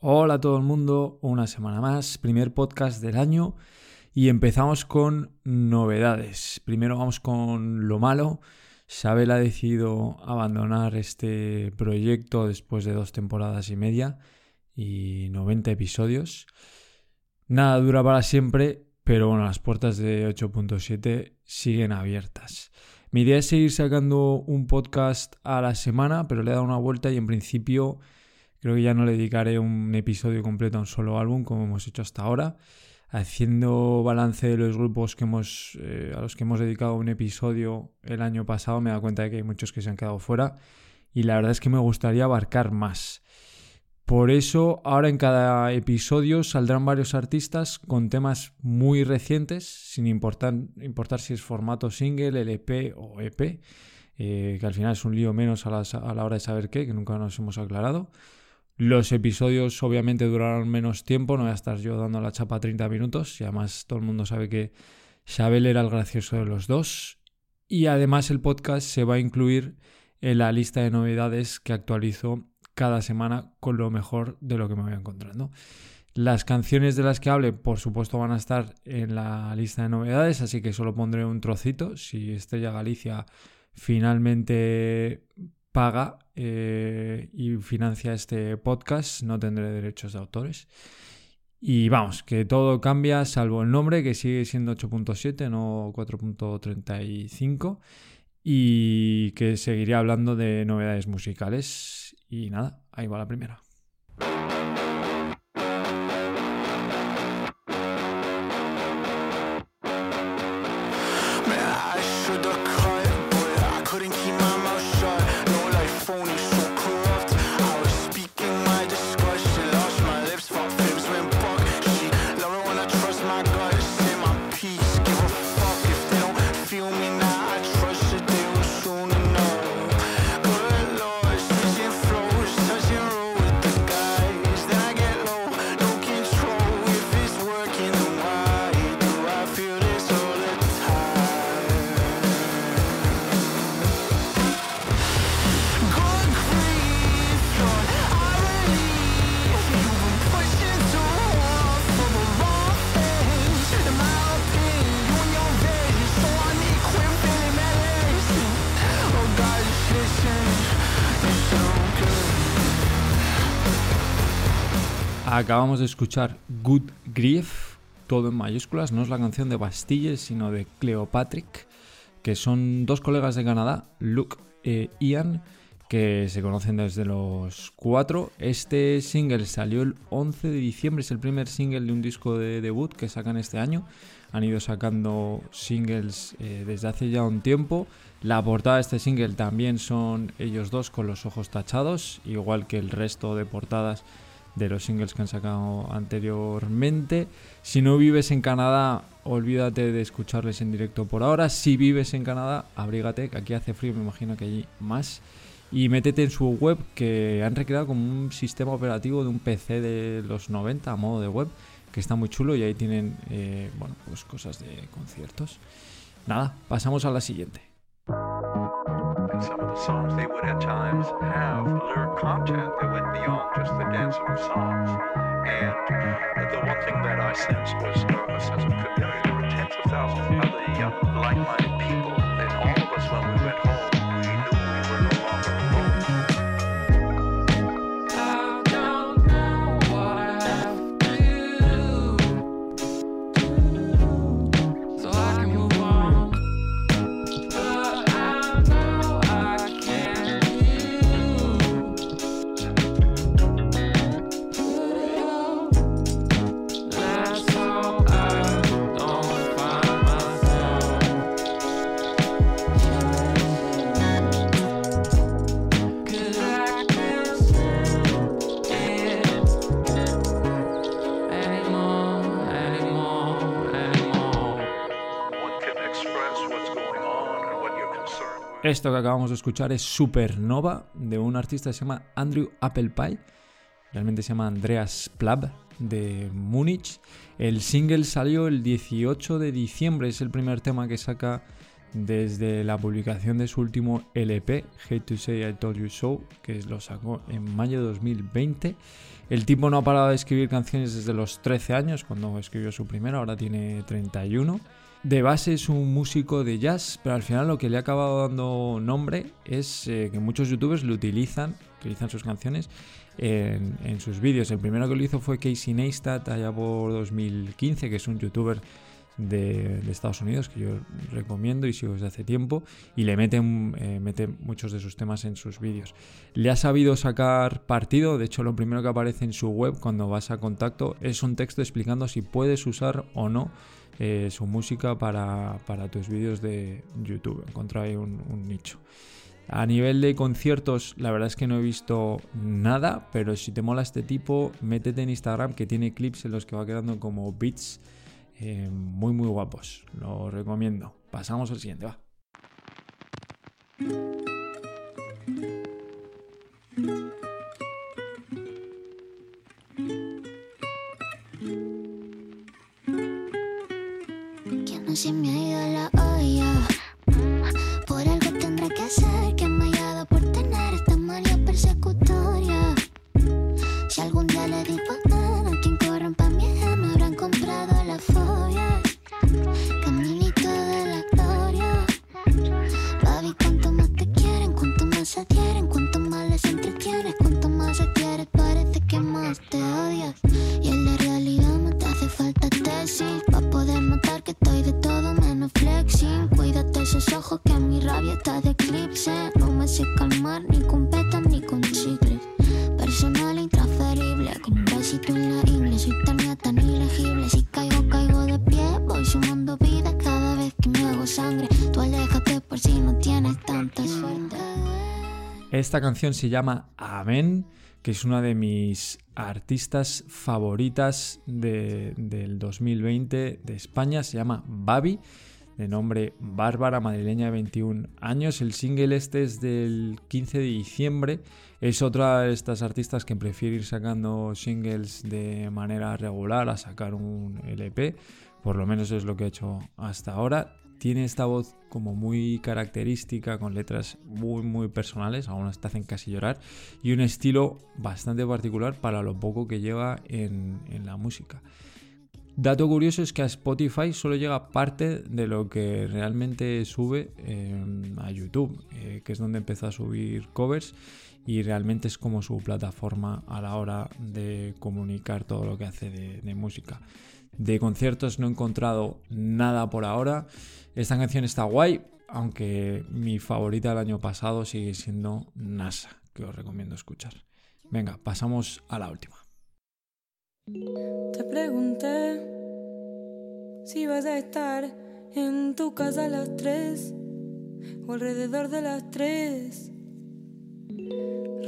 Hola a todo el mundo, una semana más, primer podcast del año y empezamos con novedades. Primero vamos con lo malo. Sabel ha decidido abandonar este proyecto después de dos temporadas y media y 90 episodios. Nada dura para siempre, pero bueno, las puertas de 8.7 siguen abiertas. Mi idea es seguir sacando un podcast a la semana, pero le he dado una vuelta y en principio creo que ya no le dedicaré un episodio completo a un solo álbum como hemos hecho hasta ahora. Haciendo balance de los grupos que hemos, eh, a los que hemos dedicado un episodio el año pasado, me he dado cuenta de que hay muchos que se han quedado fuera y la verdad es que me gustaría abarcar más. Por eso ahora en cada episodio saldrán varios artistas con temas muy recientes, sin importar, si es formato single, LP o EP, eh, que al final es un lío menos a, a, la hora de saber qué, que nunca nos hemos aclarado. Los episodios obviamente durarán menos tiempo, no voy a estar yo dando la chapa 30 minutos y además todo el mundo sabe que Xabel era el gracioso de los dos. Y además el podcast se va a incluir en la lista de novedades que actualizo cada semana con lo mejor de lo que me voy encontrando. Las canciones de las que hable, por supuesto, van a estar en la lista de novedades, así que solo pondré un trocito. Si Estrella Galicia finalmente paga eh, y financia este podcast, no tendré derechos de autores. Y vamos, que todo cambia salvo el nombre, que sigue siendo 8.7, no 4.35 y que seguiré hablando de novedades musicales. Y nada, ahí va la primera. Acabamos de escuchar Good Grief, todo en mayúsculas, no es la canción de Bastilles, sino de Cleopatrick, que son dos colegas de Canadá, Luke e Ian, que se conocen desde los cuatro. Este single salió el 11 de diciembre, es el primer single de un disco de debut que sacan este año. Han ido sacando singles eh, desde hace ya un tiempo. La portada de este single también son ellos dos con los ojos tachados, igual que el resto de portadas de los singles que han sacado anteriormente. Si no vives en Canadá, olvídate de escucharles en directo por ahora. Si vives en Canadá, abrígate, que aquí hace frío, me imagino que allí más. Y métete en su web, que han recreado como un sistema operativo de un PC de los 90 a modo de web, que está muy chulo y ahí tienen, eh, bueno, pues cosas de conciertos. Nada, pasamos a la siguiente. In some of the songs, they would at times have lyric content that went beyond just the dancing of songs. And the one thing that I sensed was a sense of community. There were tens of thousands of other uh, like-minded people, Esto que acabamos de escuchar es Supernova de un artista que se llama Andrew Applepie. Realmente se llama Andreas Plab de Múnich. El single salió el 18 de diciembre, es el primer tema que saca desde la publicación de su último LP, Hate to Say I Told You So, que lo sacó en mayo de 2020. El tipo no ha parado de escribir canciones desde los 13 años, cuando escribió su primera, ahora tiene 31. De base es un músico de jazz, pero al final lo que le ha acabado dando nombre es eh, que muchos youtubers lo utilizan, utilizan sus canciones en, sus vídeos. El primero que lo hizo fue Casey Neistat allá por 2015, que es un youtuber de, Estados Unidos que yo recomiendo y sigo desde hace tiempo y le meten, eh, mete muchos de sus temas en sus vídeos. Le ha sabido sacar partido, de hecho lo primero que aparece en su web cuando vas a contacto es un texto explicando si puedes usar o no eh, su música para, tus vídeos de YouTube. Encontré ahí un nicho. A nivel de conciertos, la verdad es que no he visto nada, pero si te mola este tipo, métete en Instagram que tiene clips en los que va quedando como beats eh, muy muy guapos. Lo recomiendo. Pasamos al siguiente, va. Que no se me ha ido la olla. Sangre. Tú aléjate por si no tienes tanta suerte. Esta canción se llama Amén, que es una de mis artistas favoritas de- del 2020 de España. Se llama Babi, de nombre Bárbara, madrileña de 21 años. El single este es del 15 de diciembre. Es otra de estas artistas que prefiere ir sacando singles de manera regular a sacar un LP. Por lo menos es lo que he hecho hasta ahora. Tiene esta voz como muy característica, con letras muy muy personales, algunas te hacen casi llorar, y un estilo bastante particular para lo poco que lleva en, en la música. Dato curioso es que a Spotify solo llega parte de lo que realmente sube eh, a YouTube, eh, que es donde empezó a subir covers y realmente es como su plataforma a la hora de comunicar todo lo que hace de música. De conciertos no he encontrado nada por ahora. Esta canción está guay, aunque mi favorita del año pasado sigue siendo NASA, que os recomiendo escuchar. Venga, pasamos a la última. Te pregunté si vas a estar en tu casa a las 3 o alrededor de las 3.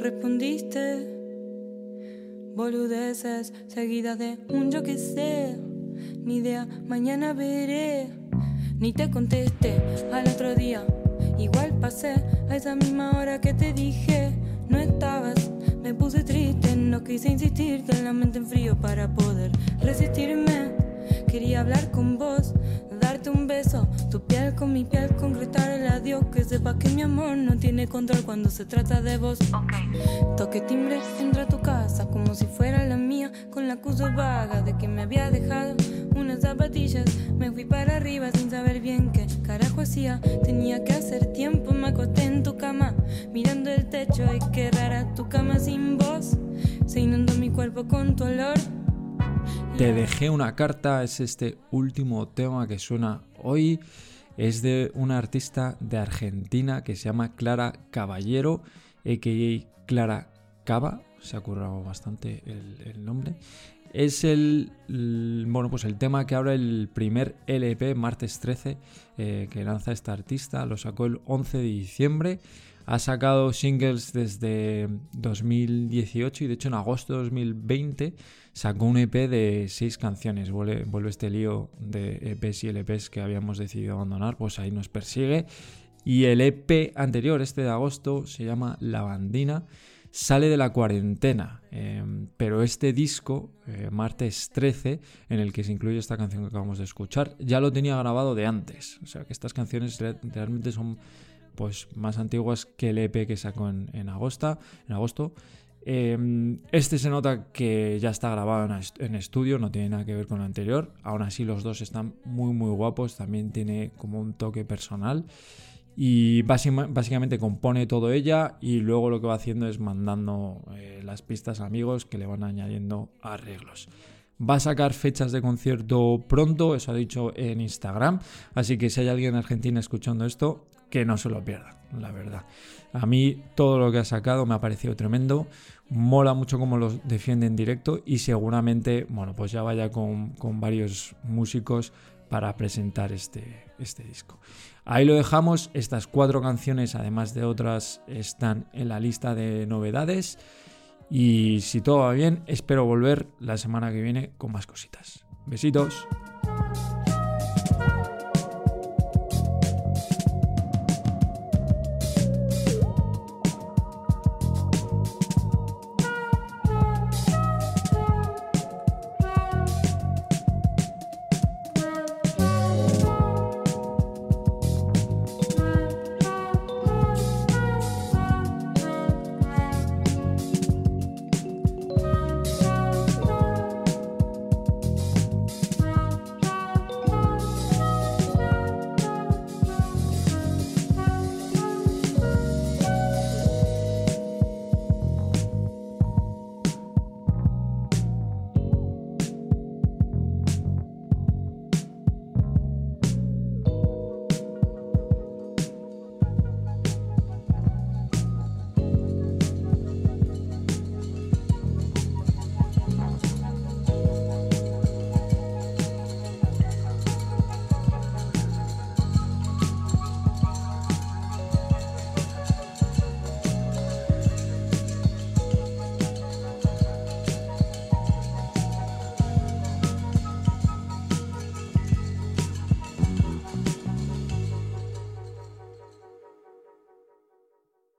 Respondiste boludeces seguidas de un yo que sé, ni idea, mañana veré. Ni te contesté al otro día, igual pasé a esa misma hora que te dije, no estabas. Me puse triste, no quise insistirte la mente en frío para poder resistirme. Quería hablar con vos, darte un beso, tu piel con mi piel, concretar el adiós. Que sepas que mi amor no tiene control cuando se trata de vos. Toque timbre, entra a tu casa como si fuera la mía, la acusa vaga de que me había dejado unas zapatillas. Me fui para arriba sin saber bien qué carajo hacía. Tenía que hacer tiempo, me acosté en tu cama, mirando el techo. Y qué rara tu cama sin voz. Se inundó mi cuerpo con tu olor. Te dejé una carta, es este último tema que suena hoy. Es de una artista de Argentina que se llama Clara Caballero, a.k.a. Clara Cava. Se ha currado bastante el, nombre. Es el, bueno, pues el tema que abre el primer LP, martes 13, eh, que lanza esta artista. Lo sacó el 11 de diciembre. Ha sacado singles desde 2018 y de hecho en agosto de 2020 sacó un EP de seis canciones. Vuelve este lío de EPs y LPs que habíamos decidido abandonar, pues ahí nos persigue. Y el EP anterior, este de agosto, se llama La Bandina. Sale de la cuarentena, em, pero este disco, eh, martes 13, en el que se incluye esta canción que acabamos de escuchar, ya lo tenía grabado de antes. O sea que estas canciones realmente son pues, más antiguas que el EP que sacó en, agosto. En agosto. Em, este se nota que ya está grabado en estudio, no tiene nada que ver con lo anterior. Aún así los dos están muy muy guapos, también tiene como un toque personal y básicamente compone todo ella y luego lo que va haciendo es mandando eh, las pistas a amigos que le van añadiendo arreglos. Va a sacar fechas de concierto pronto, eso ha dicho en Instagram, así que si hay alguien en Argentina escuchando esto, que no se lo pierda, la verdad. A mí todo lo que ha sacado me ha parecido tremendo, mola mucho cómo lo defiende en directo y seguramente, bueno, pues ya vaya con, con varios músicos para presentar este, este disco. Ahí lo dejamos, estas cuatro canciones, además de otras, están en la lista de novedades. Y si todo va bien, espero volver la semana que viene con más cositas. Besitos.